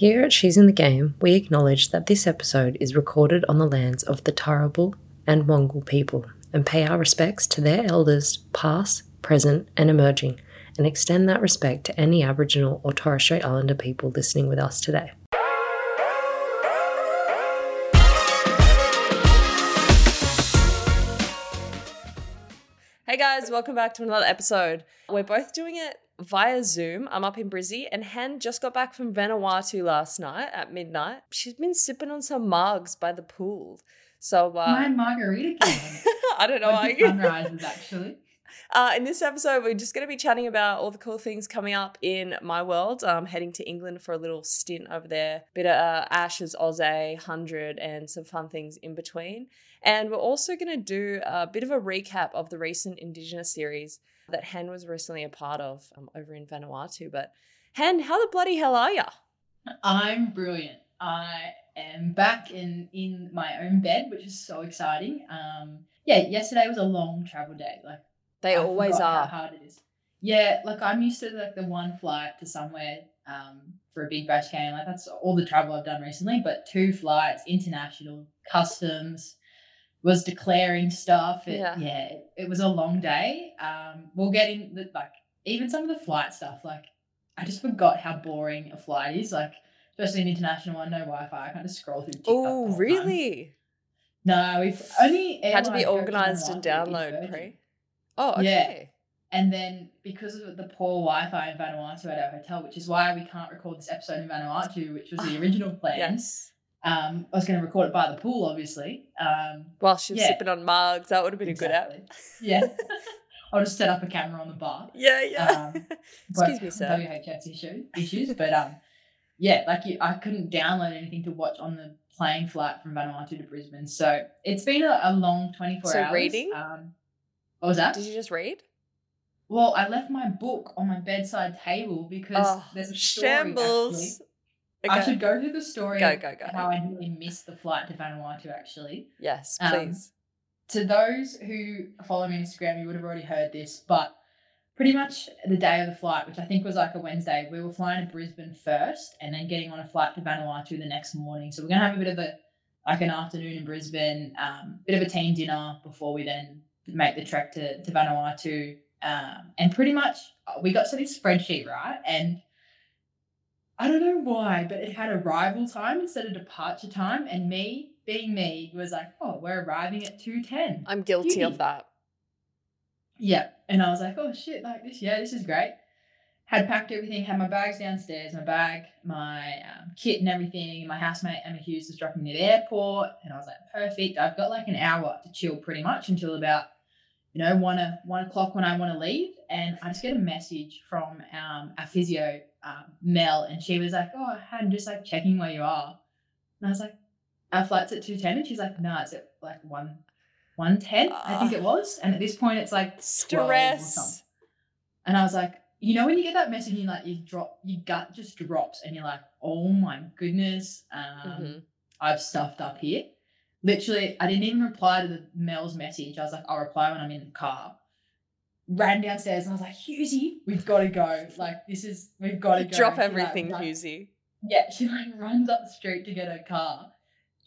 Here at She's in the Game, we acknowledge that this episode is recorded on the lands of the Turrbal and Mongol people and pay our respects to their elders, past, present, and emerging, and extend that respect to any Aboriginal or Torres Strait Islander people listening with us today. Hey guys, welcome back to another episode. We're both doing it via Zoom. I'm up in Brizzy, and Hen just got back from Vanuatu last night at midnight. She's been sipping on some mugs by the pool. So uh, My margarita. I don't know. The sunrises, actually. uh, in this episode, we're just going to be chatting about all the cool things coming up in my world. I'm heading to England for a little stint over there, bit of uh, Ashes, Aussie, hundred, and some fun things in between. And we're also going to do a bit of a recap of the recent Indigenous series that Hen was recently a part of um, over in Vanuatu. But Hen, how the bloody hell are ya? I'm brilliant. I am back in in my own bed, which is so exciting. Um, yeah, yesterday was a long travel day. Like They I always are. How hard it is. Yeah, like I'm used to like the one flight to somewhere um, for a big bash game. Like that's all the travel I've done recently. But two flights, international, customs, was declaring stuff. It, Yeah. yeah, it was a long day. Um, we'll get in the like even some of the flight stuff. Like I just forgot how boring a flight is. Like especially an international one, no Wi-Fi. I can't just scroll through. Oh, really? No, we've only Had to be organized and download pre. Oh, Yeah. okay. And then because of the poor Wi-Fi in Vanuatu at our hotel, which is why we can't record this episode in Vanuatu, which was the original plan. Yes. Um, I was going to record it by the pool, obviously. Um, While she was Yeah. sipping on mugs, that would have been a good app. Yeah. I'll just set up a camera on the bar. Yeah, yeah. Um, Excuse me, sir. WHS issue, issues, but um, yeah, like you, I couldn't download anything to watch on the plane flight from Vanuatu to Brisbane. So it's been a, a long twenty four So hours. reading? Um, what was that? Did you just read? Well, I left my book on my bedside table because Oh, there's a story. Actually. Shambles. I should go through the story Go, go, go. how I nearly missed the flight to Vanuatu. Actually, Yes, Um, please. to those who follow me on Instagram, you would have already heard this, but pretty much the day of the flight, which I think was like a Wednesday, we were flying to Brisbane first and then getting on a flight to Vanuatu the next morning. So we're gonna have a bit of a like an afternoon in Brisbane, um, bit of a team dinner before we then make the trek to, to Vanuatu. Um, and pretty much uh, we got to this spreadsheet, right? And I don't know why, but it had arrival time instead of departure time. And me, being me, was like, oh, we're arriving at 210. I'm guilty beauty. of that. Yeah. And I was like, oh shit, like this, yeah, this is great. Had packed everything, had my bags downstairs, my bag, my um, kit and everything. My housemate, Emma Hughes, was dropping me at the airport. And I was like, perfect. I've got like an hour to chill pretty much until about, you know, one, one o'clock when I want to leave. And I just get a message from um, our physio, um, Mel, and she was like, oh, I'm just like checking where you are. And I was like, our flight's at 210. And she's like, no, it's at like 1 110, I think it was. And at this point, it's like 12 or something. Stress. And I was like, you know, when you get that message, you like you drop, your gut just drops, and you're like, oh my goodness, um, Mhm. I've stuffed up here. Literally, I didn't even reply to the Mel's message. I was like, I'll reply when I'm in the car. Ran downstairs and I was like, Hughesy, we've got to go. Like, this is, we've got to go. Drop like, everything, run- Hughesy. yeah, she like runs up the street to get her car,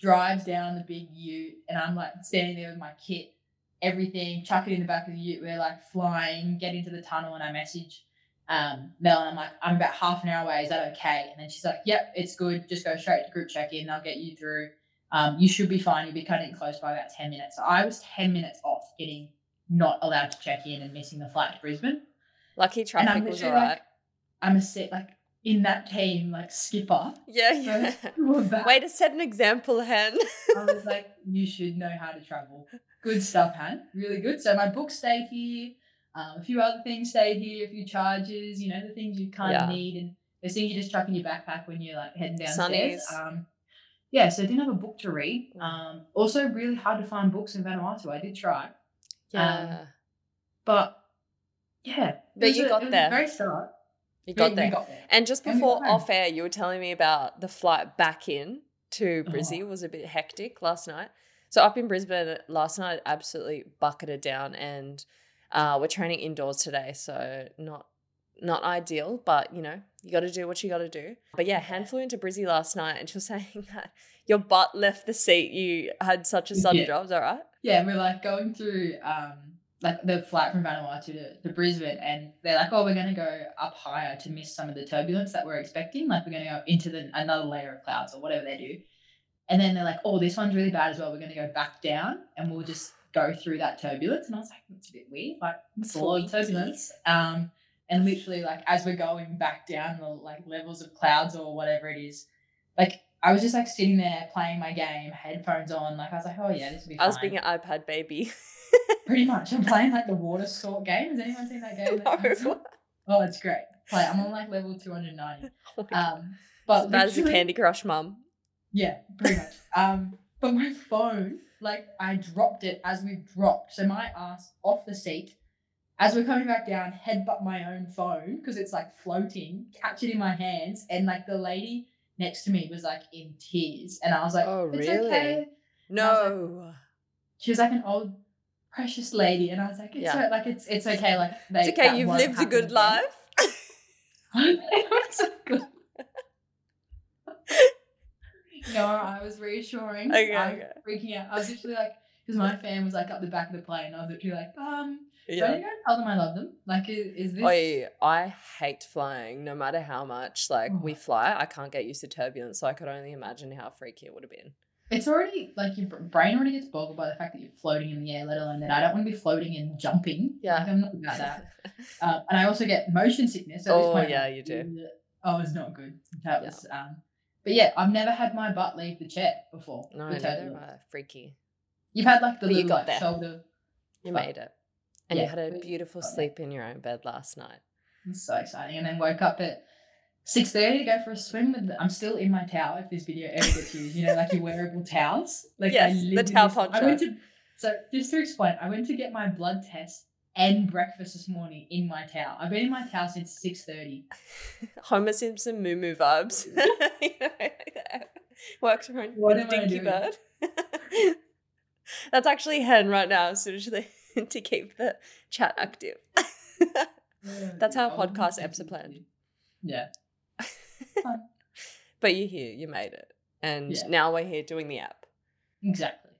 drives down the big ute, and I'm like standing there with my kit, everything, chuck it in the back of the ute. We're like flying, get into the tunnel, and I message um, Mel, and I'm like, I'm about half an hour away. Is that okay? And then she's like, Yep, it's good. Just go straight to group check in. I'll get you through. Um, you should be fine. You'll be cutting close by about ten minutes. So I was ten minutes off getting not allowed to check in and missing the flight to Brisbane. Lucky traffic I'm was alright. like, I'm a set like in that team, like skipper. yeah, yeah. Way to set an example, Hen. I was like, you should know how to travel. Good stuff, Han. Really good. So my book stayed here. Um, a few other things stayed here. A few charges. You know the things you kind Yeah. of need, and the things you just chuck in your backpack when you're like heading downstairs. Sunnies. Um, yeah. So I didn't have a book to read. Mm. Um, also really hard to find books in Vanuatu. I did try, Yeah. but yeah. But you a- got there. Great start. you got there. got there. And just And before home. off air, you were telling me about the flight back in to Brizzy Oh. was a bit hectic last night. So up in Brisbane last night, absolutely bucketed down, and uh, we're training indoors today, so not not ideal, but you know you got to do what you got to do. But yeah, Han flew into Brizzy last night and she was saying that your butt left the seat. You had such a sudden Yeah. drop. Is that right? Yeah, and we're like going through um like the flight from Vanuatu to, to Brisbane and they're like, Oh, we're gonna go up higher to miss some of the turbulence that we're expecting. Like we're gonna go into the another layer of clouds or whatever they do. And then they're like, Oh, this one's really bad as well. We're gonna go back down and we'll just go through that turbulence. And I was like, that's a bit weird. Like it's a lot of turbulence. Um and literally like as we're going back down the like levels of clouds or whatever it is, like I was just like sitting there playing my game, headphones on, like I was like, Oh yeah, this will be I was being an iPad baby. Pretty much. I'm playing like the water sort game. Has anyone seen that game? No. Oh, it's great. Play. I'm on like level 290. Oh um, but so that is a Candy Crush mum. Yeah, pretty much. Um, but my phone, like I dropped it as we dropped. So my ass off the seat. As we're coming back down, headbutt my own phone because it's like floating, catch it in my hands, and like the lady next to me was like in tears, and I was like, Oh, "It's really? okay." No. She was like an old precious lady, and I was like, "It's Yeah. o- like it's it's okay, like they, It's okay. You've lived a good again." life. good. no, I was reassuring. Okay, I'm okay. freaking out. I was literally like, because my fan was like up the back of the plane. I was literally like, um, I Yeah. go tell them I love them? Like, is, is this? Oi, I hate flying. No matter how much like we Oh. fly, I can't get used to turbulence. So I could only imagine how freaky it would have been. It's already like your brain already gets boggled by the fact that you're floating in the air, let alone that I don't want to be floating and jumping. Yeah. like, I'm not about that. Um, and I also get motion sickness. So Oh, yeah, you do. Oh, it's not good. That Yeah. was. Um, but yeah, I've never had my butt leave the chair before. no, neither I. Freaky. You've had like the But you little got like, there. shoulder. You But- made it. And you had a beautiful sleep in your own bed last night. It's so exciting. And then woke up at six thirty to go for a swim with. The, I'm still in my towel. If this video ever gets used, you know, like your wearable towels. Like Yes, the towel this- I went to. So just to explain, I went to get my blood test and breakfast this morning in my towel. I've been in my towel since six thirty. Homer Simpson moo moo vibes. You know, Works around What Dinky? Bird. That's actually Hen right now, as soon as they to keep the chat active. That's how podcast eps are planned. Yeah. but you're here, you made it. And Yeah. now we're here doing the app. Exactly.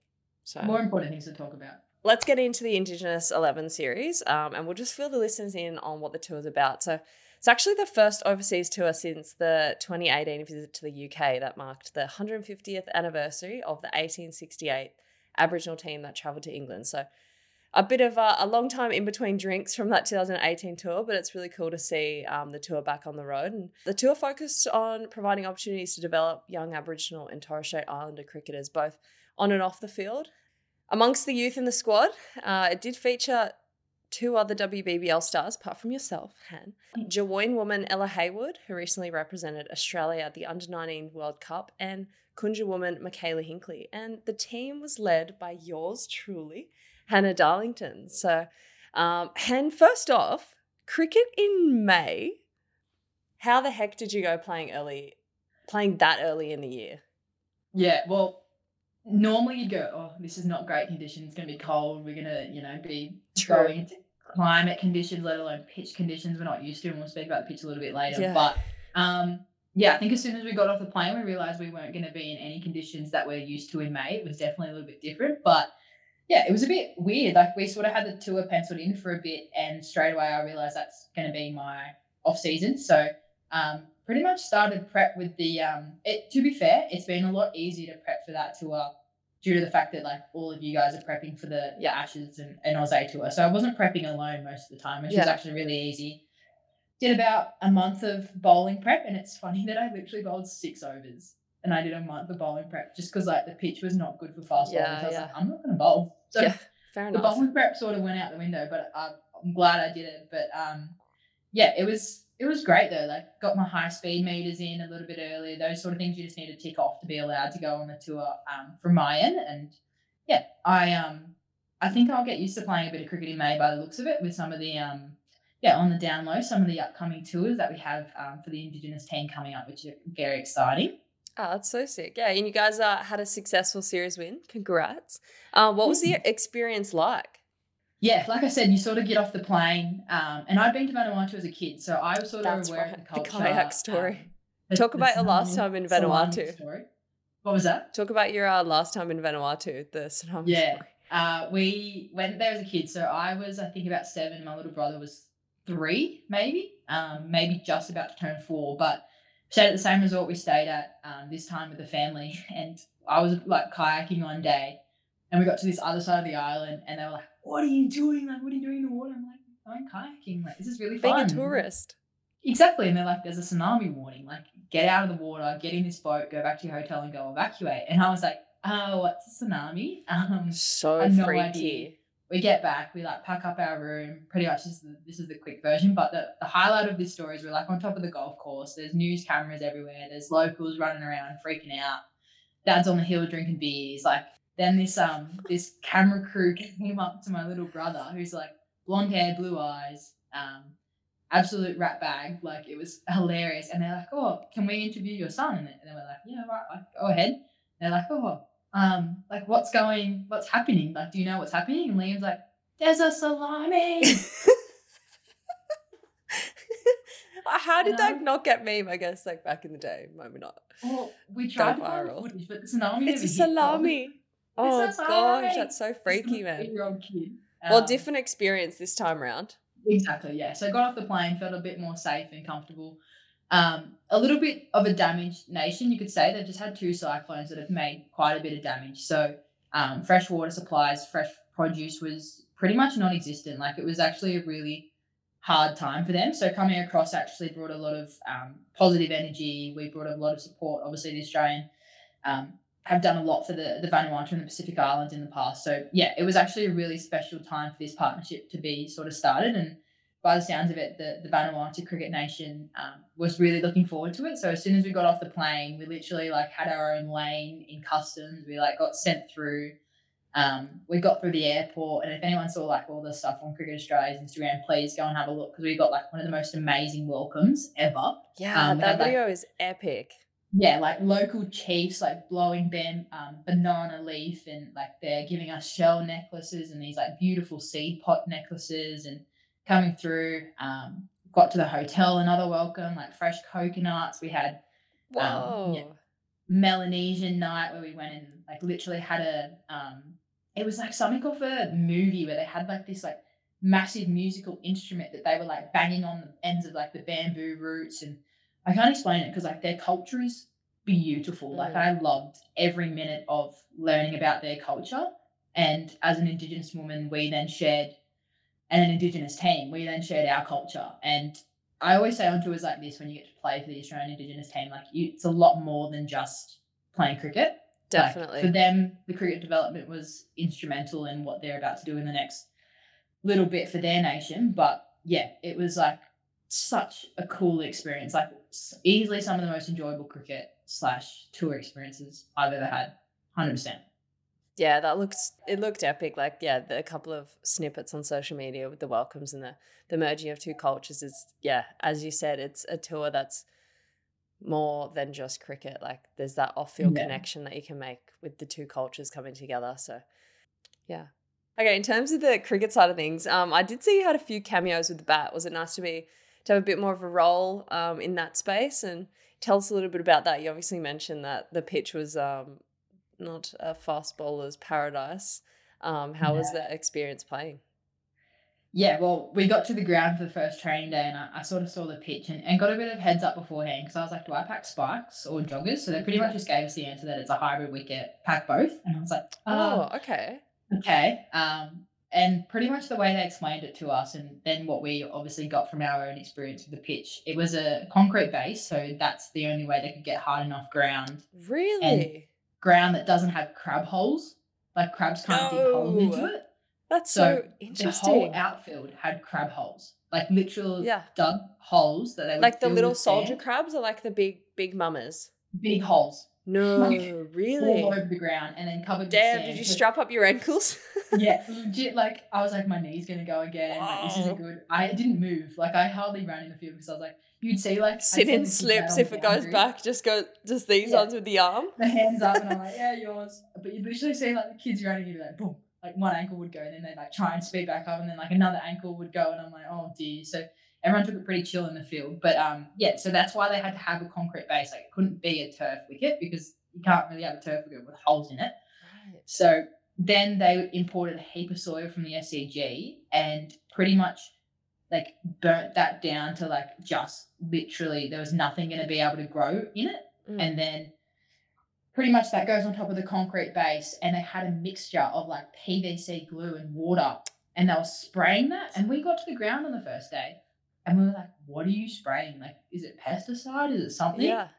So More important things to talk about. let's get into the Indigenous 11 series um, and we'll just fill the listeners in on what the tour is about. So it's actually the first overseas tour since the 2018 visit to the UK that marked the 150th anniversary of the 1868 Aboriginal team that travelled to England. So a bit of a, a long time in between drinks from that 2018 tour, but it's really cool to see um, the tour back on the road. And the tour focused on providing opportunities to develop young Aboriginal and Torres Strait Islander cricketers, both on and off the field. Amongst the youth in the squad, uh, it did feature two other WBBL stars, apart from yourself, Han. Jawoyn woman Ella Hayward, who recently represented Australia at the Under 19 World Cup, and Kunja woman Michaela Hinkley. And the team was led by yours truly, Hannah Darlington. So, um, Han, first off, cricket in May. How the heck did you go playing early, playing that early in the year? Yeah, well, normally you'd go, oh, this is not great conditions. It's going to be cold. We're going to, you know, be True. going into climate conditions, let alone pitch conditions we're not used to. And we'll speak about the pitch a little bit later. Yeah. But um, yeah, I think as soon as we got off the plane, we realized we weren't going to be in any conditions that we're used to in May. It was definitely a little bit different. But yeah, it was a bit weird. Like we sort of had the tour penciled in for a bit, and straight away I realized that's going to be my off season. So um, pretty much started prep with the. Um, it to be fair, it's been a lot easier to prep for that tour due to the fact that like all of you guys are prepping for the Yeah. Ashes and, and Aussie tour. So I wasn't prepping alone most of the time, which was actually really easy. Did about a month of bowling prep, and it's funny that I literally bowled six overs. And I didn't month the bowling prep just because like the pitch was not good for fast Yeah, bowling. So I was yeah. like, I'm not gonna bowl. So yeah, fair the enough. bowling prep sort of went out the window, but I, I'm glad I did it. But um, yeah, it was it was great though. Like got my high speed meters in a little bit earlier. Those sort of things you just need to tick off to be allowed to go on the tour um, from my end. And yeah, I um I think I'll get used to playing a bit of cricket in May by the looks of it with some of the um yeah on the down low some of the upcoming tours that we have um, for the Indigenous team coming up, which are very exciting. Oh, that's so sick. Yeah, and you guys uh, had a successful series win. Congrats. Uh, what was the experience like? yeah, like I said, you sort of get off the plane. Um, and I'd been to Vanuatu as a kid, so I was sort of That's aware right, of the culture. the kayak story. um, the- Talk about your last time in Vanuatu. story. What was that? Talk about your uh, last time in Vanuatu, the tsunami Yeah. story. Uh, we went there as a kid. So I was, I think, about seven. My little brother was three, maybe, um, maybe just about to turn four. But stayed at the same resort we stayed at um, this time with the family. And I was like kayaking one day, and we got to this other side of the island, and they were like, "What are you doing? Like, what are you doing in the water?" I'm like, "I'm kayaking. Like, this is really Being fun." a tourist. Exactly. And they're like, there's a tsunami warning. Like, get out of the water, get in this boat, go back to your hotel and go evacuate. And I was like, oh, what's a tsunami? Um, So I had no freaky. idea. We get back, we like pack up our room. Pretty much this is the, this is the quick version. But the, the highlight of this story is we're like on top of the golf course. There's news cameras everywhere. There's locals running around freaking out. Dad's on the hill drinking beers. Like then this um this camera crew came up to my little brother who's like blonde hair, blue eyes, um, absolute rat bag. Like it was hilarious. And they're like, "Oh, can we interview your son?" And then we're like, "Yeah, right, go ahead." And they're like, "Oh, um, like what's going, what's happening? Like, do you know what's happening?" And Liam's like, "There's a salami." How did And that not get meme? I guess like back in the day, maybe not. well, we tried to Go find viral. footage, but the salami. It's a never hit, though. salami. Oh a gosh, that's so freaky, man. Eight-year-old kid. Well, Um, different experience this time around. Exactly, yeah. So I got off the plane, felt a bit more safe and comfortable. Um, a little bit of a damaged nation, you could say. They've just had two cyclones that have made quite a bit of damage. So um, fresh water supplies, fresh produce was pretty much non-existent. Like it was actually a really hard time for them. So coming across actually brought a lot of um, positive energy. We brought a lot of support. Obviously, the Australian um, have done a lot for the, the Vanuatu and the Pacific Islands in the past. So yeah, it was actually a really special time for this partnership to be sort of started. And by the sounds of it, the, the Vanuatu Cricket Nation um, was really looking forward to it. So as soon as we got off the plane, we literally like had our own lane in customs. We like got sent through. Um, we got through the airport, and if anyone saw like all the stuff on Cricket Australia's Instagram, please go and have a look because we got like one of the most amazing welcomes ever. Yeah, um, that had, like- video is epic. Yeah, like local chiefs like blowing bam, um, banana leaf and like they're giving us shell necklaces and these like beautiful seed pot necklaces and coming through. Um, got to the hotel, another welcome, like fresh coconuts. We had Whoa. yeah. Melanesian night where we went and like literally had a um it was like something off a movie where they had like this like massive musical instrument that they were like banging on the ends of like the bamboo roots and I can't explain it because like their culture is beautiful. Like Mm. I loved every minute of learning about their culture. And as an Indigenous woman, we then shared and an Indigenous team, we then shared our culture. And I always say on tours like this when you get to play for the Australian Indigenous team, like you, it's a lot more than just playing cricket. Like, Definitely. for them, the cricket development was instrumental in what they're about to do in the next little bit for their nation. But yeah, it was like such a cool experience. Like easily some of the most enjoyable cricket slash tour experiences I've ever had. Hundred percent. Yeah, that looks it looked epic. Like yeah, the, a couple of snippets on social media with the welcomes and the the merging of two cultures is yeah, as you said, it's a tour that's more than just cricket. Like there's that off field Yeah. connection that you can make with the two cultures coming together. So yeah. Okay, in terms of the cricket side of things, um, I did see you had a few cameos with the bat. Was it nice to be to have a bit more of a role um, in that space? And tell us a little bit about that. You obviously mentioned that the pitch was um, not a fast bowler's paradise. Um, how was that experience playing? Yeah, well, we got to the ground for the first training day and I, I sort of saw the pitch and, and got a bit of heads up beforehand because I was like, do I pack spikes or joggers? So they pretty much just gave us the answer that it's a hybrid wicket, pack both. And I was like, oh, Oh, okay. okay. Um, and pretty much the way they explained it to us and then what we obviously got from our own experience with the pitch, it was a concrete base. So that's the only way they could get hard enough ground. Really? Ground that doesn't have crab holes. Like crabs can't dig holes into it. That's So, so, The whole outfield had crab holes. Like literal Yeah. dug holes that they Like the little soldier sand. crabs or like the big, big mamas? big holes No, Like, all really? over the ground and then covered Damn, with sand. did you strap up your ankles? Yeah, legit. Like I was like, my knee's gonna go again. Like, this isn't good. I didn't move. Like I hardly ran in the field because I was like, you'd see like I'd Sit in the kids out slips if it goes back. Just go, just these Yeah. ones with the arm. The hands up, and I'm like, yeah, yours. But you'd literally see like the kids running, you'd be like, boom, like one ankle would go, and then they'd like try and speed back up, and then like another ankle would go, and I'm like, oh dear. So everyone took it pretty chill in the field. But um, yeah, so that's why they had to have a concrete base. Like it couldn't be a turf wicket because you can't really have a turf wicket with holes in it. Right. So then they imported a heap of soil from the SCG and pretty much like burnt that down to like just literally there was nothing going to be able to grow in it. Mm. And then pretty much that goes on top of the concrete base and they had a mixture of like PVC glue and water and they were spraying that and we got to the ground on the first day and we were like what are you spraying like is it pesticide is it something Yeah.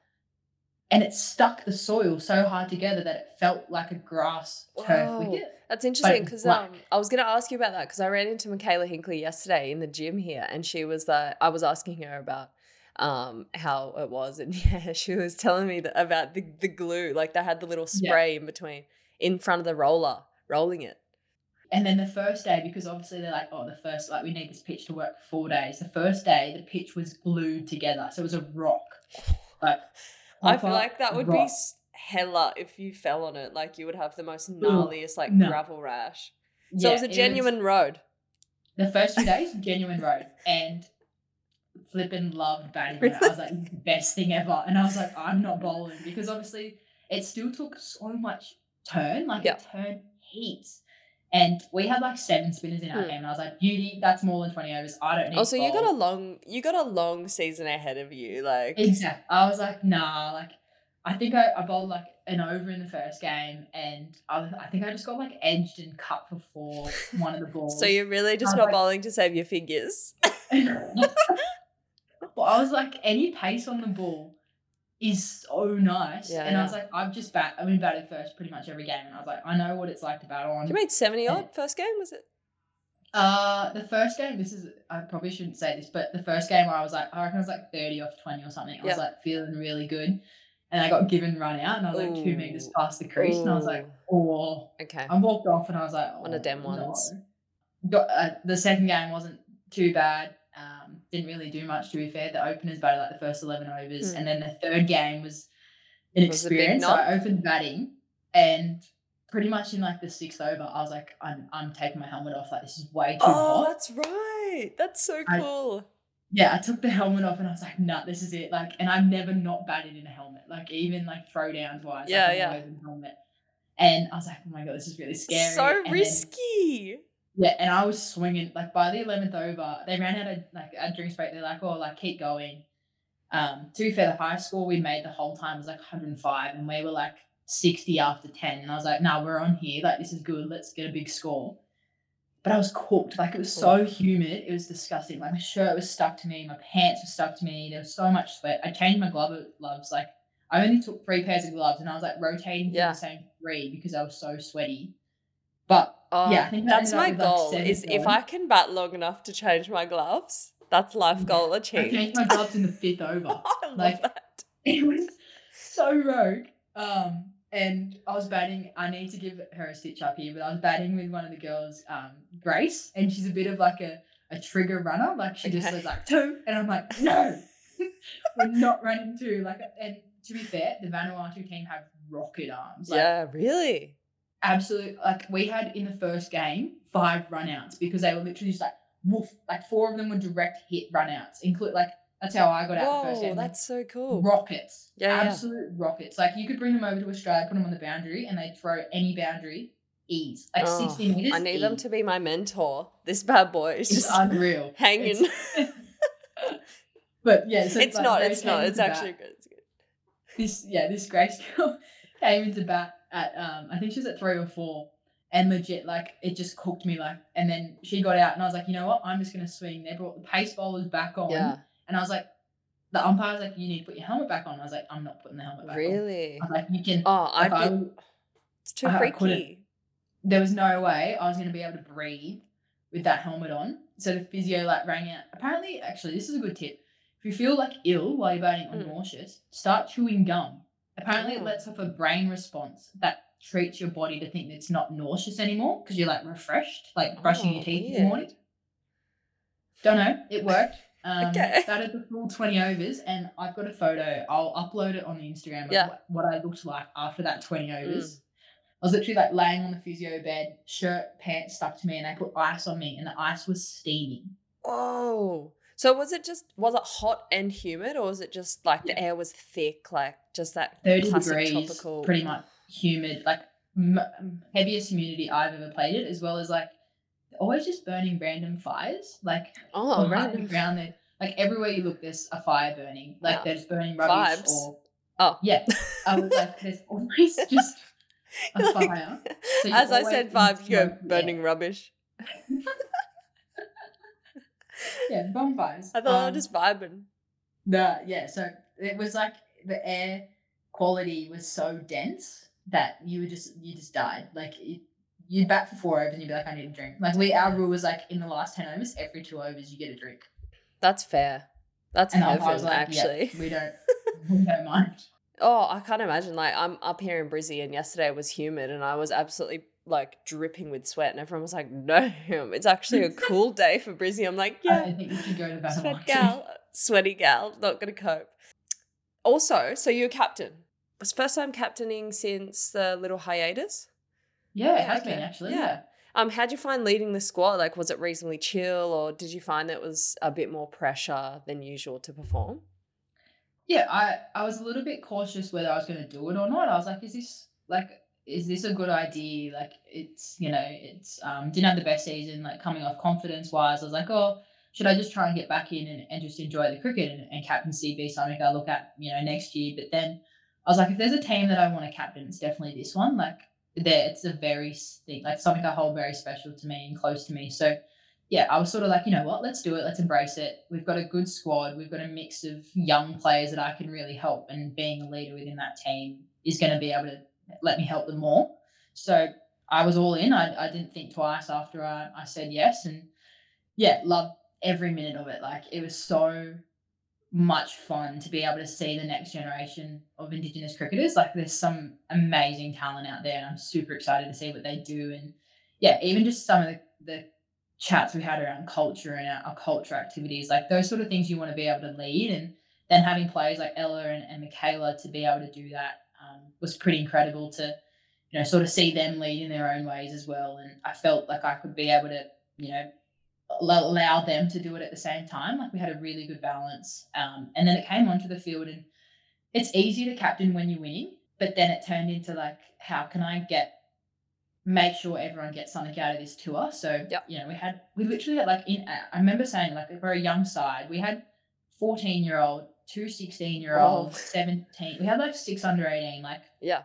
and it stuck the soil so hard together that it felt like a grass turf Whoa. wicket That's interesting because um. I was going to ask you about that because I ran into Michaela Hinkley yesterday in the gym here, and she was like, I was asking her about um how it was, and yeah, she was telling me that about the the glue, like they had the little Yeah. spray in between, in front of the roller, rolling it. And then the first day, because obviously they're like, oh, the first, like, we need this pitch to work for four days. The first day, the pitch was glued together. So it was a rock. Like, I feel like that would be rock. s- hella if you fell on it. Like you would have the most gnarliest like no. gravel rash. So Yeah, it was a genuine road. the first two days, genuine road. And flipping loved batting. I was like, "This is the best thing ever. And I was like, I'm not bowling because obviously it still took so much turn. Like, it turned heaps. And we had like seven spinners in our Hmm. game. And I was like, beauty, that's more than 20 overs. I don't need Also, you got a long, you got a long season ahead of you. Like, Exactly. I was like, nah, like I think I, I bowled like an over in the first game and I, was- I think I just got like edged and cut before one of the balls. so you're really just not like- bowling to save your figures. well, I was like, any pace on the ball is so nice. Yeah, and I was like, I've just bat I've been batted first pretty much every game and I was like, I know what it's like to bat on. You made seventy odd first game, was it? Uh the first game, this is I probably shouldn't say this, but the first game where I was like, I reckon I was like 30 off 20 or something. I was like feeling really good. And I got given run out and I was like two meters past the crease. And I was like, oh Okay. I walked off and I was like, oh, One of them no. ones. Got, uh, the second game wasn't too bad. Um, didn't really do much to be fair. The openers batted like the first 11 overs. Hmm. And then the third game was an Was experience. So? I opened batting and pretty much in like the sixth over, I was like, I'm, I'm taking my helmet off. Like, this is way too Oh, hot. that's right. That's so I- cool. Yeah, I took the helmet off and I was like, nah, this is it. Like, and I've never not batted in a helmet. Like, even like throwdowns wise. Yeah, like, yeah. helmet. And I was like, oh my God, this is really scary. So And then- risky. Yeah, and I was swinging like by the eleventh over, they ran out of like a drinks break. They're like, "Oh, like keep going." Um, to be fair, the high score we made the whole time was like 105, and we were like 60 after 10. And I was like, "No, we're on here. Like this is good. Let's get a big score." But I was cooked. Like it was so humid. It was disgusting. Like my shirt was stuck to me. My pants were stuck to me. There was so much sweat. I changed my glove gloves. Like I only took three pairs of gloves, and I was like rotating Yeah. the same three because I was so sweaty. But Oh, Yeah, I think that that's my like, goal. seven Is if. I can bat long enough to change my gloves, that's life Yeah. goal I achieved. changed my gloves in the fifth over. I love Like- that. It was so rogue. Um, and I was batting. I need to give her a stitch up here, but I was batting with one of the girls, um, Grace, and she's a bit of like a, a trigger runner. Like she just Okay. says like two, and I'm like no, we're not running two. Like, and to be fair, the Vanuatu team have rocket arms. Like, yeah, really. Absolute like we had in the first game five runouts because they were literally just like woof like four of them were direct hit runouts include like that's how I got out the first Whoa, game that's so cool. rockets Yeah, yeah. absolute rockets like you could bring them over to Australia put them on the boundary and they'd throw any boundary ease like Oh, 60 meters I need them to be my mentor. This bad boy is it's just unreal hanging. But yeah so It's like, not. they It's not. It's actually bat. good. It's good. this yeah this Grace girl came into bat at um I think she was at three or four and legit like it just cooked me like and then she got out and I was like you know what I'm just gonna swing they brought the pace bowlers back on Yeah. and I was like the umpire was like you need to put your helmet back on I was like I'm not putting the helmet back on Really. I was like you can Oh, I would- It's too I- I freaky. there was no way I was gonna be able to breathe with that helmet on so the physio like rang out apparently actually this is a good tip if you feel like ill while you're batting or Mm. nauseous start chewing gum apparently it Oh. lets off a brain response that treats your body to think that it's not nauseous anymore because you're like refreshed like brushing Oh, your teeth in the morning don't know it worked um, Okay. batted the full 20 overs and I've got a photo I'll upload it on the Instagram of Yeah. what, what I looked like after that 20 overs I was literally like laying on the physio bed, shirt, pants stuck to me, and they put ice on me, and the ice was steaming. Oh. So was it just was it hot and humid, or was it just like the air was thick, like just that 30 classic degrees, tropical? pretty much humid, like m- heaviest humidity I've ever played it, as well as like always just burning random fires, like Oh, on random. the ground there. Like everywhere you look, there's a fire burning. Like Wow. there's burning rubbish Vibes. or Oh. yeah. I was like, there's always just a Like, fire. So As I said, vibes, you go yeah. burning rubbish. Yeah, bonfires. I thought I Um, was just vibing. The yeah, so it was like the air quality was so dense that you would just you just died. Like it, you'd bat for four overs and you'd be like, I need a drink. Like we our rule was like in the last ten overs, every two overs you get a drink. That's fair. That's And I heaven, like, actually. yeah, we don't we don't mind. Oh, I can't imagine. Like, I'm up here in Brizzy, and yesterday it was humid, and I was absolutely like dripping with sweat, and everyone was like, "No, it's actually a cool day for Brizzy." I'm like, "Yeah, I "Yeah, think you should go to sweat gal, sweaty gal, not gonna cope." Also, so you're captain. It's first time captaining since the little hiatus. Yeah, it has okay. been actually. Yeah. Yeah. Um, how'd you find leading the squad? Like, was it reasonably chill, or did you find that it was a bit more pressure than usual to perform? Yeah, I, I was a little bit cautious whether I was going to do it or not. I was like, is this like, is this a good idea? Like, it's you know, it's um didn't have the best season. Like coming off confidence wise, I was like, oh, should I just try and get back in and, and just enjoy the cricket and, and captaincy be something I look at you know next year? But then I was like, if there's a team that I want to captain, it's definitely this one. Like, there, it's a very thing, like something I hold very special to me and close to me. So yeah, I was sort of like, you know what, let's do it, let's embrace it. We've got a good squad, we've got a mix of young players that I can really help, and being a leader within that team is going to be able to let me help them more. So I was all in. I, I didn't think twice after I, I said yes, and yeah, loved every minute of it. Like it was so much fun to be able to see the next generation of Indigenous cricketers. Like there's some amazing talent out there, and I'm super excited to see what they do. And yeah, even just some of the, the chats we had around culture and our, our culture activities, like those sort of things you want to be able to lead. And then having players like Ella and, and Michaela to be able to do that um, was pretty incredible to, you know, sort of see them lead in their own ways as well. And I felt like I could be able to, you know, allow them to do it at the same time. Like we had a really good balance. Um, and then it came onto the field, and it's easy to captain when you're winning, but then it turned into like, how can I get make sure everyone gets something out of this tour? So Yep. you know, we had we literally had like in I remember saying like for a young side, we had 14 year old, two 16 year olds, Oh. 17. We had like six under 18. Like Yeah.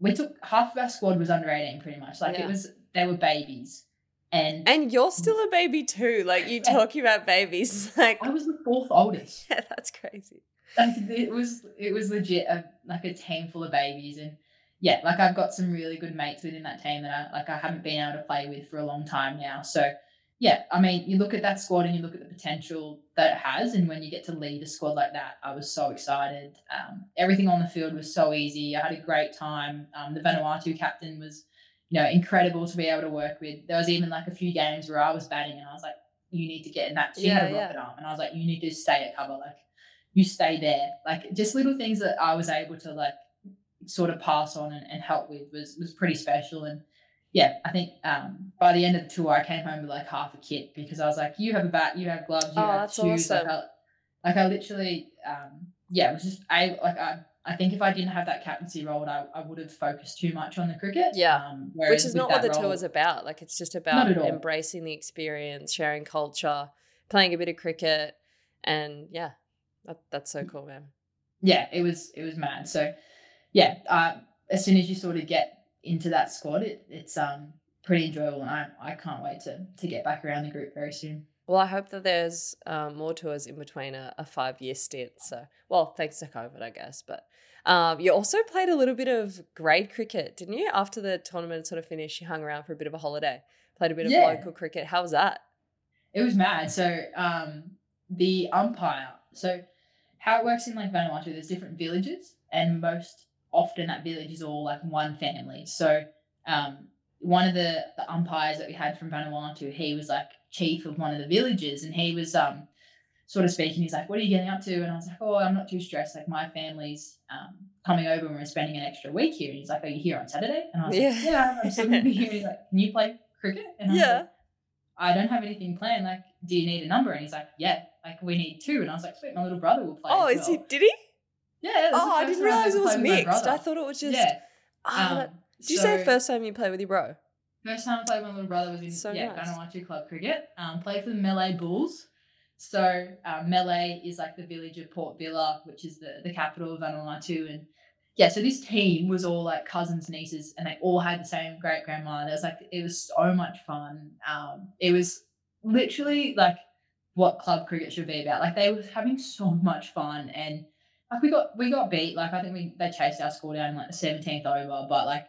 we took half of our squad was under 18 pretty much. Like Yeah. it was they were babies. And And you're still a baby too. Like you talking about babies, like I was the fourth oldest. yeah, that's crazy. like it was it was legit a, like a team full of babies and yeah like i've got some really good mates within that team that i like i haven't been able to play with for a long time now so yeah i mean you look at that squad and you look at the potential that it has and when you get to lead a squad like that i was so excited. Um, everything on the field was so easy. I had a great time. Um, the vanuatu captain was you know incredible to be able to work with. There was even like a few games where i was batting and i was like you need to get in that she had a Yeah, rocket arm and i was like you need to stay at cover like you stay there. Like just little things that I was able to like sort of pass on and, and help with was was pretty special. And yeah, I think um, by the end of the tour, I came home with like half a kit because I was like, you have a bat, you have gloves, you Oh, have shoes. awesome. Like, I, like I literally, um, yeah, it was just I like I. I think if I didn't have that captaincy role, I, I would have focused too much on the cricket. Yeah. Um, Which is not what the that tour role- is about. Like it's just about embracing the experience, sharing culture, playing a bit of cricket, and yeah, that, that's Mm. so cool, man. yeah, it was it was mad. So yeah, uh, as soon as you sort of get into that squad, it, it's um pretty enjoyable, and I, I can't wait to to get back around the group very soon. Well, I hope that there's um, more tours in between a, a five year stint. So, well, thanks to COVID, I guess. But um, you also played a little bit of grade cricket, didn't you? After the tournament sort of finished, you hung around for a bit of a holiday, played a bit of local cricket. How was that? It was mad. So um the umpire. So how it works in like Vanuatu, there's different villages, and most often that village is all like one family. So um one of the, the umpires that we had from Vanuatu, he was like chief of one of the villages, and he was um sort of speaking. He's like, "What are you getting up to?" And I was like, "Oh, I'm not too stressed. Like my family's um, coming over and we're spending an extra week here." And he's like, "Are you here on Saturday?" And I was Yeah. like, "Yeah, I'm still gonna be here." He's like, "Can you play cricket?" And I was Yeah. like, "I don't have anything planned. Like, do you need a number?" And he's like, "Yeah, like we need two. And I was like, "Sweet, my little brother will play." Oh, is he? Did he? Yeah. Oh, I didn't realize it was my mixed. I thought it was just. yeah. Ah, Um, that- did you say first time you played with your bro? First time I played with my little brother was in So yeah, nice. Vanuatu Club Cricket. Um, played for the Mele Bulls. So um, Mele is like the village of Port Vila, which is the, the capital of Vanuatu. And yeah, so this team was all like cousins, nieces, and they all had the same great grandma. It was like it was so much fun. Um, it was literally like what club cricket should be about. Like they were having so much fun and like we got we got beat. Like I think we they chased our score down in like the seventeenth over, but like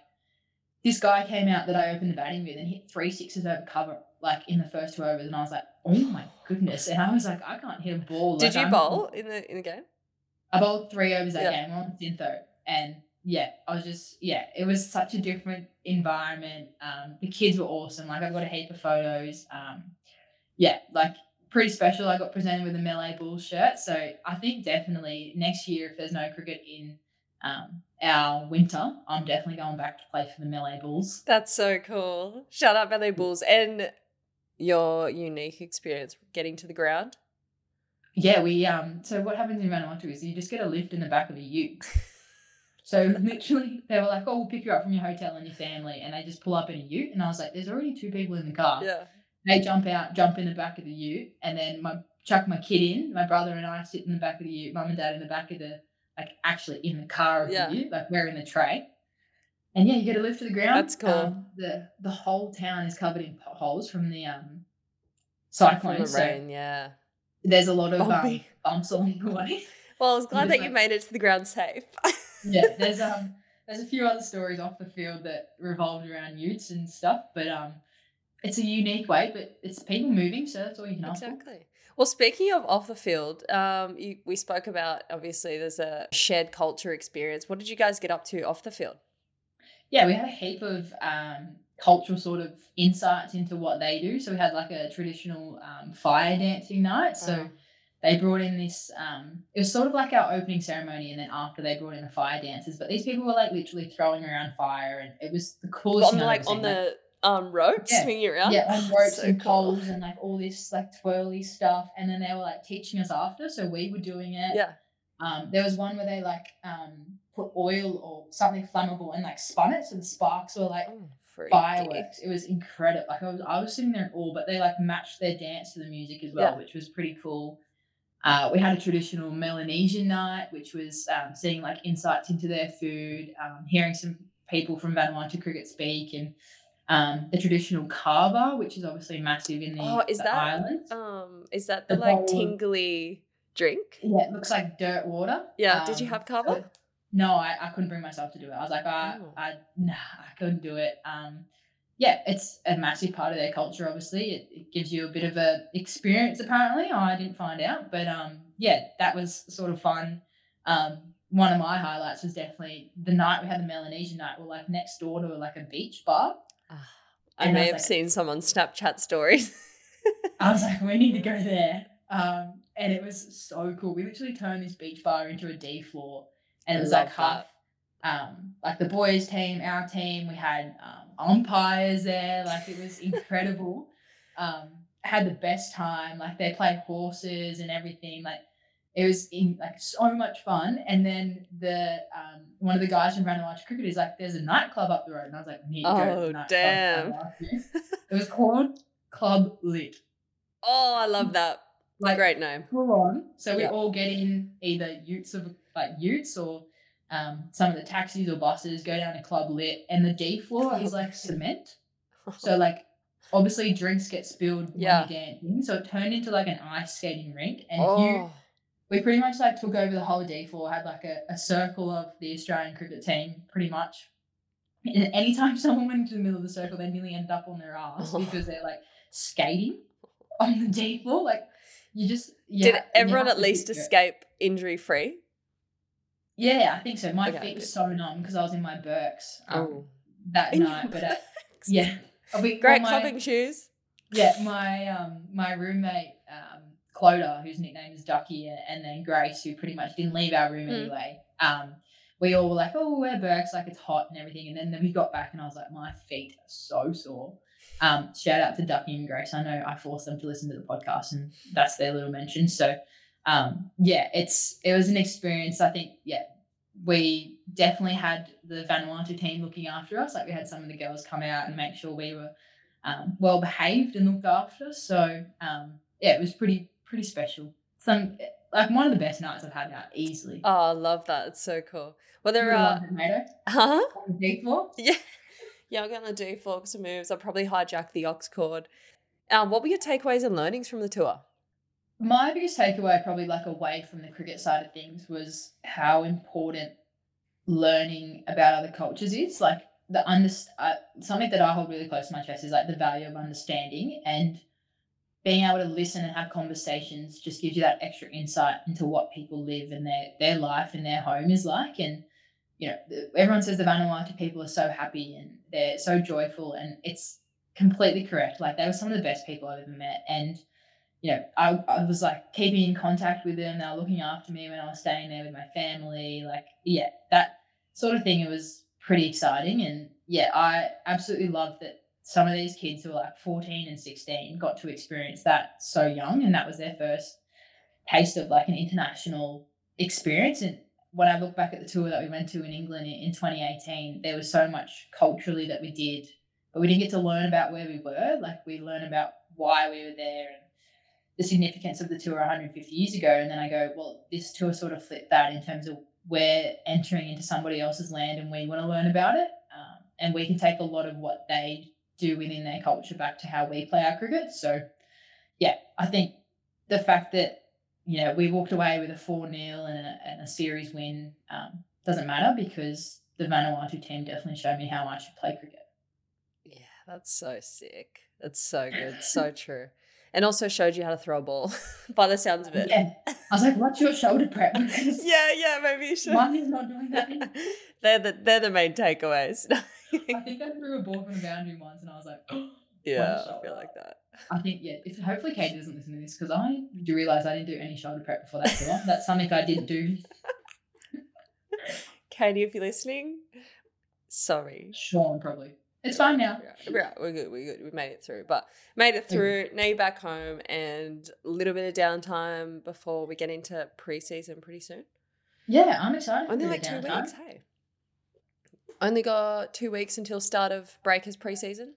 this guy came out that I opened the batting with and hit three sixes over cover like in the first two overs, and I was like, oh my goodness! And I was like, I can't hit a ball. Did Like, you I'm- bowl in the in the game? I bowled three overs that Yeah. game on Syntho, and yeah, I was just yeah, it was such a different environment. Um, the kids were awesome. Like I've got a heap of photos. Um, yeah, like pretty special. I got presented with a Mele Bulls shirt, so I think definitely next year if there's no cricket in um, our winter, I'm definitely going back to play for the Mele Bulls. That's so cool. Shout out Ballet Bulls and your unique experience getting to the ground. Yeah, we um. So what happens in Vanuatu is you just get a lift in the back of a Ute. So literally, they were like, "Oh, we'll pick you up from your hotel and your family," and they just pull up in a Ute, and I was like, "There's already two people in the car." Yeah. They jump out, jump in the back of the Ute, and then my chuck my kid in. My brother and I sit in the back of the Ute. Mum and dad in the back of the like actually in the car of Yeah. the Ute, like we're in the tray. And yeah, you get a lift to the ground. That's cool. Um, the the whole town is covered in potholes from the um From cyclone. the so rain, yeah. there's a lot of um, bumps along the way. Well, I was glad that you made it to the ground safe. yeah, there's um there's a few other stories off the field that revolved around Utes and stuff, but um it's a unique way, but it's people moving, so that's all you can ask for. Exactly. Well, speaking of off the field, um, you, we spoke about obviously there's a shared culture experience. What did you guys get up to off the field? Yeah, we had a heap of um cultural sort of insights into what they do. So we had like a traditional um, fire dancing night. So Uh-huh. they brought in this um it was sort of like our opening ceremony and then after they brought in the fire dancers. But these people were like literally throwing around fire and it was the coolest on thing I've like on the um ropes Yeah. swinging around. Yeah, on ropes So and cool. poles and like all this like twirly stuff. And then they were like teaching us after, so we were doing it. Yeah. Um, there was one where they like um put oil or something flammable and like spun it, so the sparks were like Oh, fireworks. It was incredible. Like I was, I was sitting there in awe, but they like matched their dance to the music as well, Yeah. which was pretty cool. Uh, we had a traditional Melanesian night, which was um, seeing like insights into their food, um, hearing some people from Vanuatu cricket speak, and um, the traditional kava, which is obviously massive in the, Oh, is the that- islands. Um, is that the The like bowl tingly drink? Yeah, it looks like dirt water. Yeah. Did you Um, have kava? No, I, I couldn't bring myself to do it. I was like, I, Oh. I, nah, I couldn't do it. Um, yeah, it's a massive part of their culture. Obviously, it, it gives you a bit of a experience. Apparently, I didn't find out, but um, yeah, that was sort of fun. Um, one of my highlights was definitely the night we had the Melanesian night. We're like next door to like a beach bar. I and I may was have like- seen some on Snapchat stories. I was like, we need to go there. Um, and it was so cool. We literally turned this beach bar into a D floor, and it was like half, um, like the boys' team, our team. We had um, umpires there. Like it was incredible. um, I had the best time. Like they played horses and everything. Like it was in, like so much fun. And then the um, one of the guys from Vanuatu Cricket is like, "There's a nightclub up the road," and I was like, need to go to Oh, nightclub damn. It was called Club Lit. oh, I love that. Like Great name. full on. So we Yeah. all get in either utes of like utes or um, some of the taxis or buses go down to Club Lit, and the D floor is like cement. So like obviously drinks get spilled Yeah. when you're dancing, so it turned into like an ice skating rink. And if you oh, we pretty much like took over the whole D4, had like a, a circle of the Australian cricket team, pretty much. And anytime someone went into the middle of the circle, they nearly ended up on their ass Oh. because they're like skating on the D4. Like you just you did ha- everyone at least escape injury free? Yeah, I think so. My Okay, feet were so numb because I was in my Birks um, Oh, that In night. But uh, yeah, we- great well, my- clubbing shoes. Yeah, my um my roommate Clodagh, whose nickname is Ducky, and then Grace, who pretty much didn't leave our room Mm. anyway. Um, we all were like, "Oh, we're Birks, like it's hot and everything." And then, then we got back, and I was like, "My feet are so sore." Um, shout out to Ducky and Grace. I know I forced them to listen to the podcast, and that's their little mention. So, um, yeah, it's it was an experience. I think, yeah, we definitely had the Vanuatu team looking after us. Like we had some of the girls come out and make sure we were um, well behaved and looked after. So, um, yeah, it was pretty pretty special. Some like one of the best nights I've had out easily. Oh, I love that. It's so cool. Well, there are. one tomato Huh? on the D floor. Yeah. Yeah, I'll get on the D for some moves. I'll probably hijack the aux cord. Um, what were your takeaways and learnings from the tour? My biggest takeaway, probably like away from the cricket side of things, was how important learning about other cultures is. Like the under uh, something that I hold really close to my chest is like the value of understanding and being able to listen and have conversations just gives you that extra insight into what people live and their their life and their home is like. And you know, everyone says the Vanuatu people are so happy and they're so joyful, and it's completely correct. Like they were some of the best people I've ever met, and you know, I, I was like keeping in contact with them. They were looking after me when I was staying there with my family. Like, yeah, that sort of thing. It was pretty exciting. And yeah, I absolutely love that some of these kids who were like 14 and 16 got to experience that so young. And that was their first taste of like an international experience. And when I look back at the tour that we went to in England in, in 2018, there was so much culturally that we did, but we didn't get to learn about where we were. Like, we learned about why we were there and the significance of the tour 150 years ago. And then I go, well, this tour sort of flipped that in terms of we're entering into somebody else's land and we want to learn about it. Um, and we can take a lot of what they do within their culture back to how we play our cricket. So, yeah, I think the fact that, you know, we walked away with a 4 0 and a, and a series win um, doesn't matter because the Vanuatu team definitely showed me how I should play cricket. Yeah, that's so sick. That's so good. So true. And also showed you how to throw a ball by the sounds of it. Yeah. I was like, what's your shoulder prep? Yeah, yeah, maybe you should. mine is not doing that. they're the they're the main takeaways. I think I threw a ball from the boundary once and I was like, oh, yeah, I feel like that. I think, yeah, if hopefully Katie doesn't listen to this because I do realize I didn't do any shoulder prep before that tour. That's something I didn't do. Katie, if you're listening, sorry. Sean, probably. It's fine now. We're, right, we're good. We're good. We made it through, but made it through. Now you're back home, and a little bit of downtime before we get into preseason pretty soon. Yeah, I'm excited. Only like two downtime. weeks. Hey, only got two weeks until start of Breakers preseason.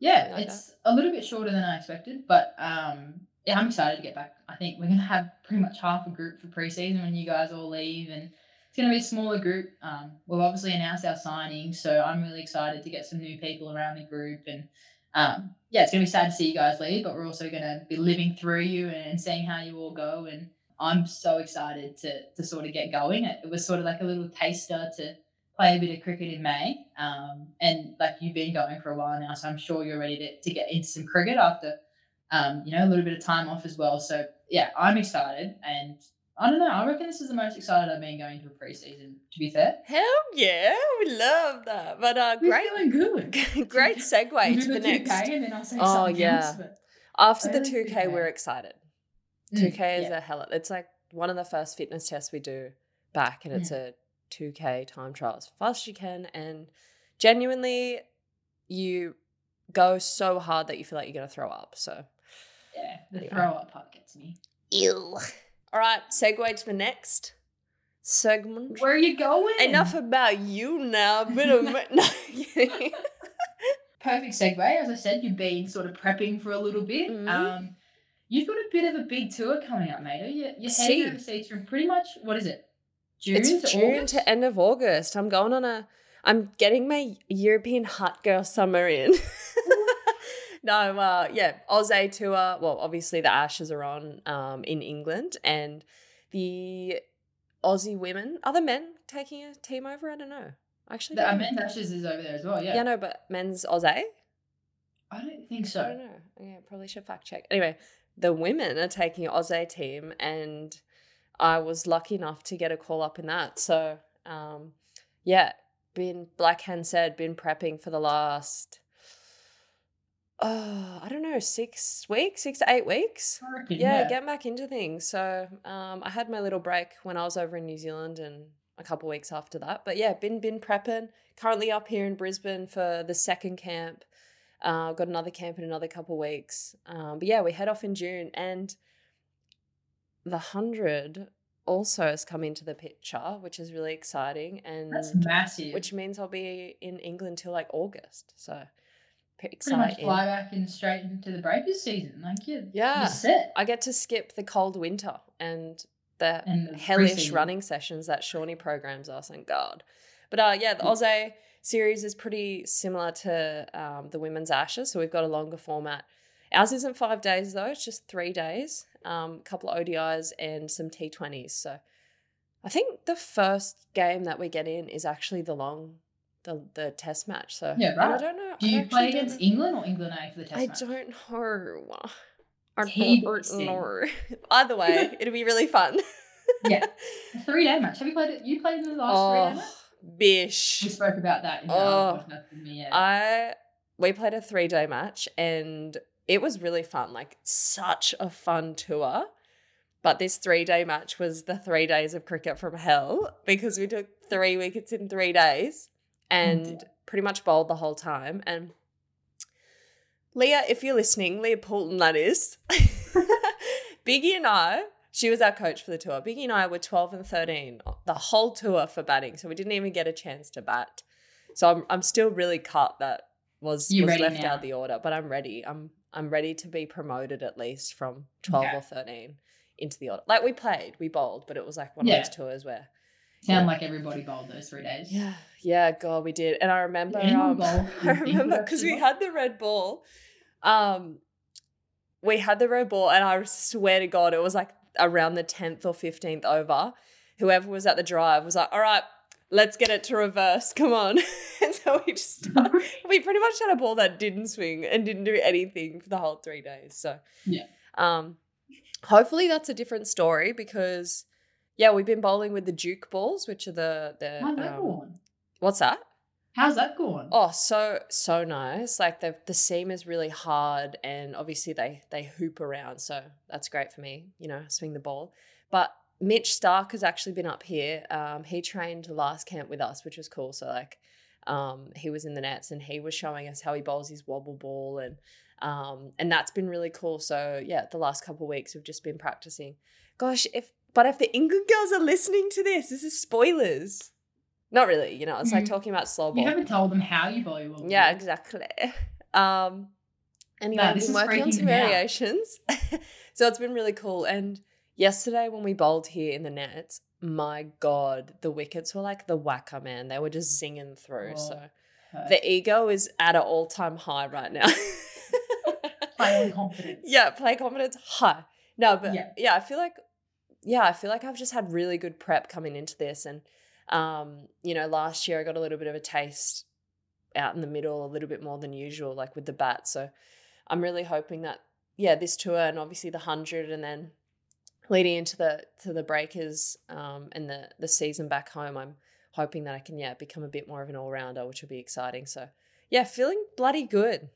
Yeah, like it's a little bit shorter than I expected, but um, yeah, I'm excited to get back. I think we're gonna have pretty much half a group for preseason when you guys all leave, and it's gonna be a smaller group. Um, we've obviously announced our signing, so I'm really excited to get some new people around the group, and um, yeah, it's gonna be sad to see you guys leave, but we're also gonna be living through you and seeing how you all go, and I'm so excited to to sort of get going. It, it was sort of like a little taster to play a bit of cricket in May. Um, and like you've been going for a while now, so I'm sure you're ready to, to get into some cricket after, um, you know, a little bit of time off as well. So yeah, I'm excited. And I don't know, I reckon this is the most excited I've been going to a preseason, to be fair. Hell yeah, we love that. But uh, We're great, good. great segue to the 2K next. And then I'll say Oh, something yeah. else, After the 2K, 2K. we're excited. Mm, 2K is yeah. a hell. It's like one of the first fitness tests we do back, and it's Mm. a 2K time trial as fast as you can. And genuinely, you go so hard that you feel like you're going to throw up. So, Yeah, the Anyway. throw up part gets me. ew. All right, segue to the next segment. Where are you going? Enough about you now. Bit of no. Perfect segue. As I said, you've been sort of prepping for a little bit. Mhm. Um, you've got a bit of a big tour coming up, mate. You're, you're heading overseas from pretty much what is it? June it's to June August? to end of August. I'm going on a. I'm getting my European hot girl summer in. no, uh, yeah, Aussie tour. Well, obviously the Ashes are on um, in England, and the Aussie women, other men taking a team over. I don't know. Actually, The uh, men's ashes is over there as well. Yeah. yeah, no, but men's Aussie. I don't think so. I don't know. Yeah, probably should fact check. Anyway, the women are taking an Aussie team, and I was lucky enough to get a call up in that. So, um, yeah, been like Hen said, been prepping for the last oh, I don't know, six weeks, six to eight weeks. I reckon, Yeah, getting back into things. So um, I had my little break when I was over in New Zealand and a couple weeks after that. But yeah, been been prepping. Currently up here in Brisbane for the second camp. Uh, got another camp in another couple weeks. Um, but yeah, we head off in June, and the hundred also has come into the picture, which is really exciting, and That's massive. which means I'll be in England till like August. So pretty pretty much exciting. fly back and straight into the breakers season. Like yeah, Yeah. you're set. I get to skip the cold winter and the And the hellish running sessions that Shawnee programs us. Thank God. But uh, yeah, the Aussie series is pretty similar to um, the women's Ashes, so we've got a longer format. Ours isn't five days though; it's just three days. Um, a couple of ODIs and some T20s. So I think the first game that we get in is actually the long, the the Test match. So Yeah, and I don't know. Do you play against. England or England A for the test I match? don't know. I don't know. Either way, it'll be really fun. Yeah. A three day match. Have you played it? You played in the last three day Oh, match? bish. We spoke about that in Oh, other podcast with me. Yeah. I we played a three day match and it was really fun. Like such a fun tour. But this three day match was the three days of cricket from hell because we took three wickets in three days and pretty much bowled the whole time. And Leah, if you're listening, Leah Poulton, that is, Biggie and I, she was our coach for the tour. Biggie and I were 12 and 13 the whole tour for batting. So we didn't even get a chance to bat. So I'm, I'm still really cut that was, You was left now? out of the order, but I'm ready. I'm I'm ready to be promoted at least from 12 Okay. or 13 into the order. Like we played, we bowled, but it was like one Yeah. of those tours where Sound like everybody bowled those three days. yeah, yeah, God, we did. And I remember, um, I you think would remember because we had the red ball. Um, we had the red ball, and I swear to God, it was like around the tenth or fifteenth over. Whoever was at the drive was like, "All right, let's get it to reverse. Come on!" and so we just started, we pretty much had a ball that didn't swing and didn't do anything for the whole three days. So Yeah. um, hopefully that's a different story because. Yeah, we've been bowling with the Duke balls, which are the the How's that um, going? what's that? How's that going? Oh, so so nice. Like the the seam is really hard, and obviously they they hoop around, so that's great for me. You know, swing the ball. But Mitch Starc has actually been up here. Um, he trained last camp with us, which was cool. So like, um, he was in the nets and he was showing us how he bowls his wobble ball, and um, and that's been really cool. So yeah, the last couple of weeks we've just been practicing. Gosh, if but if the England girls are listening to this, this is spoilers. Not really, you know. It's like Mhm. talking about slow ball. You haven't told them how you bowl your Yeah, exactly. Um, anyway, No, I've been is working on some variations. so it's been really cool. And yesterday when we bowled here in the nets, my God, the wickets were like the WACA, man. They were just zinging through. Oh, so Perfect. the ego is at an all time high right now. Play confidence. Yeah, play confidence high. No, but Yeah. yeah. I feel like yeah, I feel like I've just had really good prep coming into this and um, you know, last year I got a little bit of a taste out in the middle a little bit more than usual like with the bat. So I'm really hoping that yeah, this tour and obviously the 100 and then leading into the to the breakers um and the the season back home, I'm hoping that I can yeah, become a bit more of an all-rounder, which will be exciting. So yeah, feeling bloody good.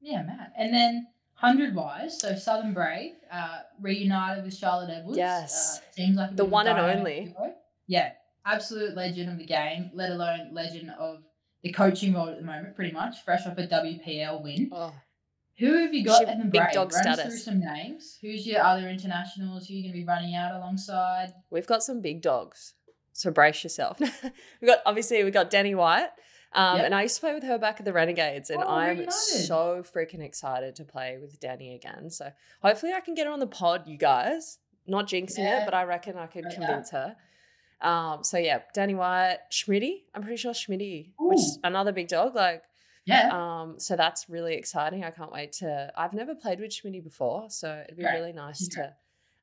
Yeah, Matt. And then hundred wise, so Southern Brave uh, reunited with Charlotte Edwards. Yes. uh, seems like a The one and only. duo. Yeah, absolute legend of the game, let alone legend of the coaching role at the moment. Pretty much fresh off a WPL win. Oh, Who have you got at the big Brave? dog Run status. through some names. Who's your other internationals? Who are you going to be running out alongside? We've got some big dogs, so brace yourself. We've got obviously we've got Danni Wyatt, um, Yep. and I used to play with her back at the Renegades, and Oh, I'm reunited. so freaking excited to play with Danni again. So hopefully I can get her on the pod, you guys. Not jinxing Yeah. it, but I reckon I could Right, yeah. convince her. Um, so yeah, Danni Wyatt, Smriti. I'm pretty sure Smriti, which is another big dog. Like, Yeah. um, so that's really exciting. I can't wait to. I've never played with Smriti before, so it'd be Great. really nice Okay. to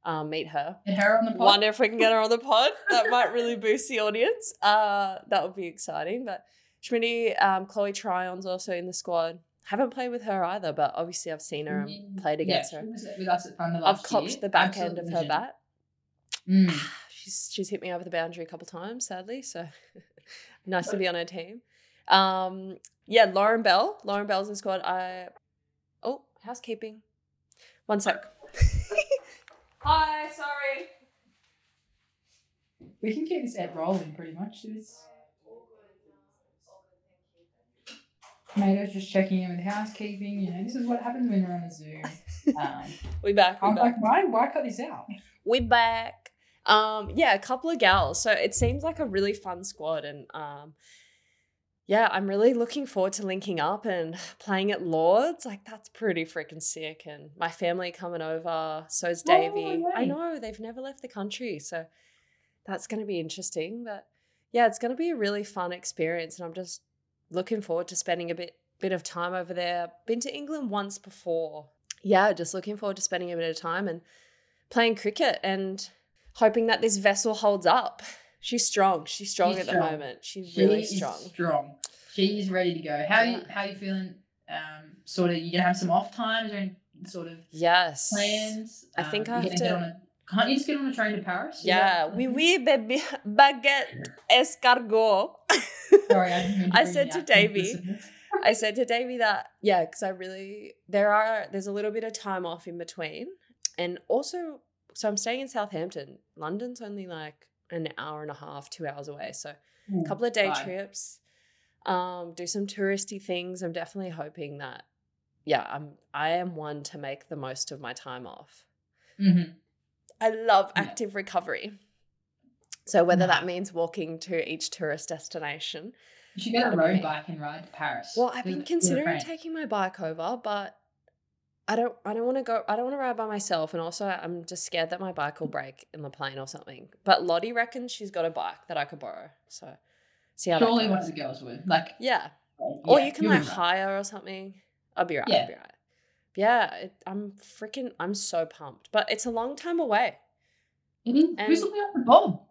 um, meet her. Get her on the pod. Wonder if we can get her on the pod. That might really boost the audience. Uh, that would be exciting. But Smriti, um, Chloe Tryon's also in the squad. Haven't played with her either, but obviously I've seen her and played against yeah, her. She with us at Thunder I've copped year. the back Absolute end of her legend. bat. Mm. She's she's hit me over the boundary a couple times, sadly. So nice to be on her team. Um, yeah, Lauren Bell. Lauren Bell's in squad. I Oh, housekeeping. One sec. Hi, sorry. We can keep this ad rolling pretty much. This. Maito's just checking in with housekeeping. You know, this is what happens when we're on a Zoom. Um, We back. We I'm back. like, why, why cut this out? we back. Um, yeah, a couple of gals. So it seems like a really fun squad, and um, yeah, I'm really looking forward to linking up and playing at Lords. Like that's pretty freaking sick. And my family coming over. So's Oh, Davey. I know they've never left the country, so that's going to be interesting. But yeah, it's going to be a really fun experience, and I'm just looking forward to spending a bit bit of time over there. Been to England once before. Yeah, just looking forward to spending a bit of time and playing cricket and hoping that this vessel holds up. She's strong. She's strong She's at the moment. She's She really strong. strong. She is ready to go. How you Yeah. how you feeling? Um, sort of. You gonna have some off times or sort of Yes. plans? I think Um, I have to- Can't you just get on a train to Paris? Is Yeah, that- oui, oui, baby. Baguette escargot. Sorry, I didn't mean to I said to Davey. I said to Davey that yeah, because I really there are there's a little bit of time off in between, and also so I'm staying in Southampton. London's only like an hour and a half, two hours away. So a Ooh, couple of day fine. trips, um, do some touristy things. I'm definitely hoping that yeah, I'm I am one to make the most of my time off. Mhm. I love Yeah. active recovery. So whether that means walking to each tourist destination. You should get a road be- bike and ride to Paris. Well, I've been considering taking my bike over, but I don't I don't want to go I don't want to ride by myself and also I'm just scared that my bike will break in the plane or something. But Lottie reckons she's got a bike that I could borrow. So see how Surely one of the girls would. Like, Yeah. Or yeah, you can like hire or something. I'll be right. Yeah. I'll be right. Yeah, it, I'm freaking I'm so pumped. But it's a long time away. It is. and- Who's looking after Bob?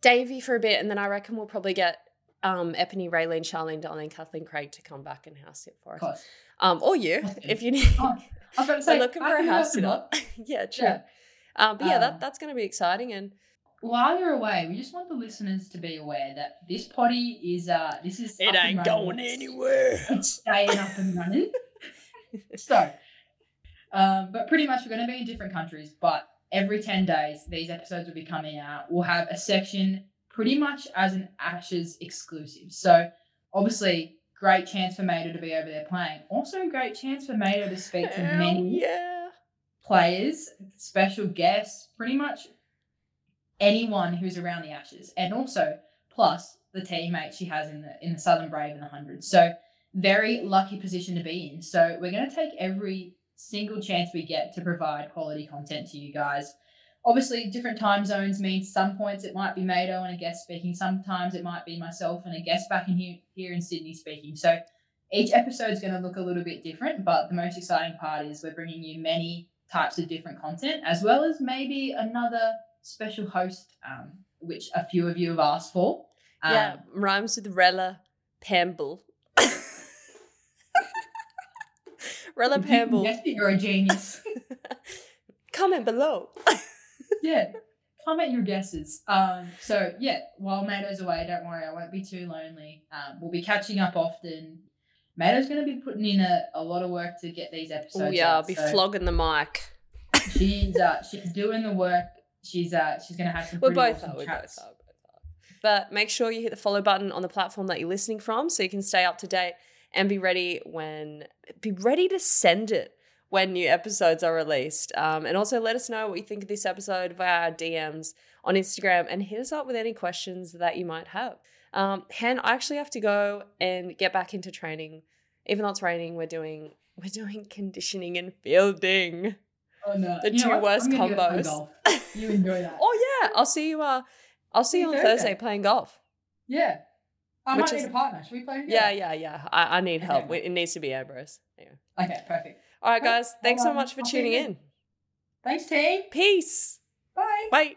Davey for a bit, and then I reckon we'll probably get um Epony, Raylene, Charlene, Darlene, Kathleen, Craig to come back and house sit for us. Um, or you, Okay. if you need. Oh, I was about to so say, looking I for a house after sitter. Yeah, true. Yeah. Um, but yeah, Um, that that's gonna be exciting, and While you're away, we just want the listeners to be aware that this potty is uh this is up and running. anywhere. It's staying up and running. So, um, but pretty much we're going to be in different countries, but every 10 days, these episodes will be coming out. We'll have a section pretty much as an Ashes exclusive. So, obviously, great chance for Maito to be over there playing. Also, a great chance for Maito to speak to many yeah. players, special guests, pretty much anyone who's around the Ashes, and also plus the teammates she has in the in the Southern Brave and the Hundreds. So very lucky position to be in. So we're going to take every single chance we get to provide quality content to you guys. Obviously, different time zones means some points it might be Maito and a guest speaking. Sometimes it might be myself and a guest back in here here in Sydney speaking. So each episode is going to look a little bit different, but the most exciting part is we're bringing you many types of different content, as well as maybe another special host, um, which a few of you have asked for. Um, yeah, rhymes with Rella Pamble. Rella if you can Pamble. it, you're a genius. Comment below. yeah, comment your guesses. Um, so yeah, while Maito's away, don't worry, I won't be too lonely. Um, we'll be catching up often. Maito's going to be putting in a, a lot of work to get these episodes. Oh yeah, I'll be so flogging the mic. She's uh, she's doing the work. She's uh, she's going to have some. We're both awesome are, we chats. both are, both are. But make sure you hit the follow button on the platform that you're listening from so you can stay up to date and be ready when be ready to send it when new episodes are released. Um, and also let us know what you think of this episode via our DMs on Instagram and hit us up with any questions that you might have. Um, Hen, I actually have to go and get back into training. Even though it's raining, we're doing we're doing conditioning and fielding. Oh no, The You two worst I'm gonna go combos. You enjoy that. Oh yeah, I'll see you. Uh, I'll see you on Thursday. Thursday. playing golf. Yeah. I might is- need a partner. Should we play together? Yeah, yeah, yeah. I, I need help. Okay. It needs to be Abros. Yeah. Okay, perfect. All right, guys. Thanks so much for tuning in. Thanks, team. Peace. Bye. Bye.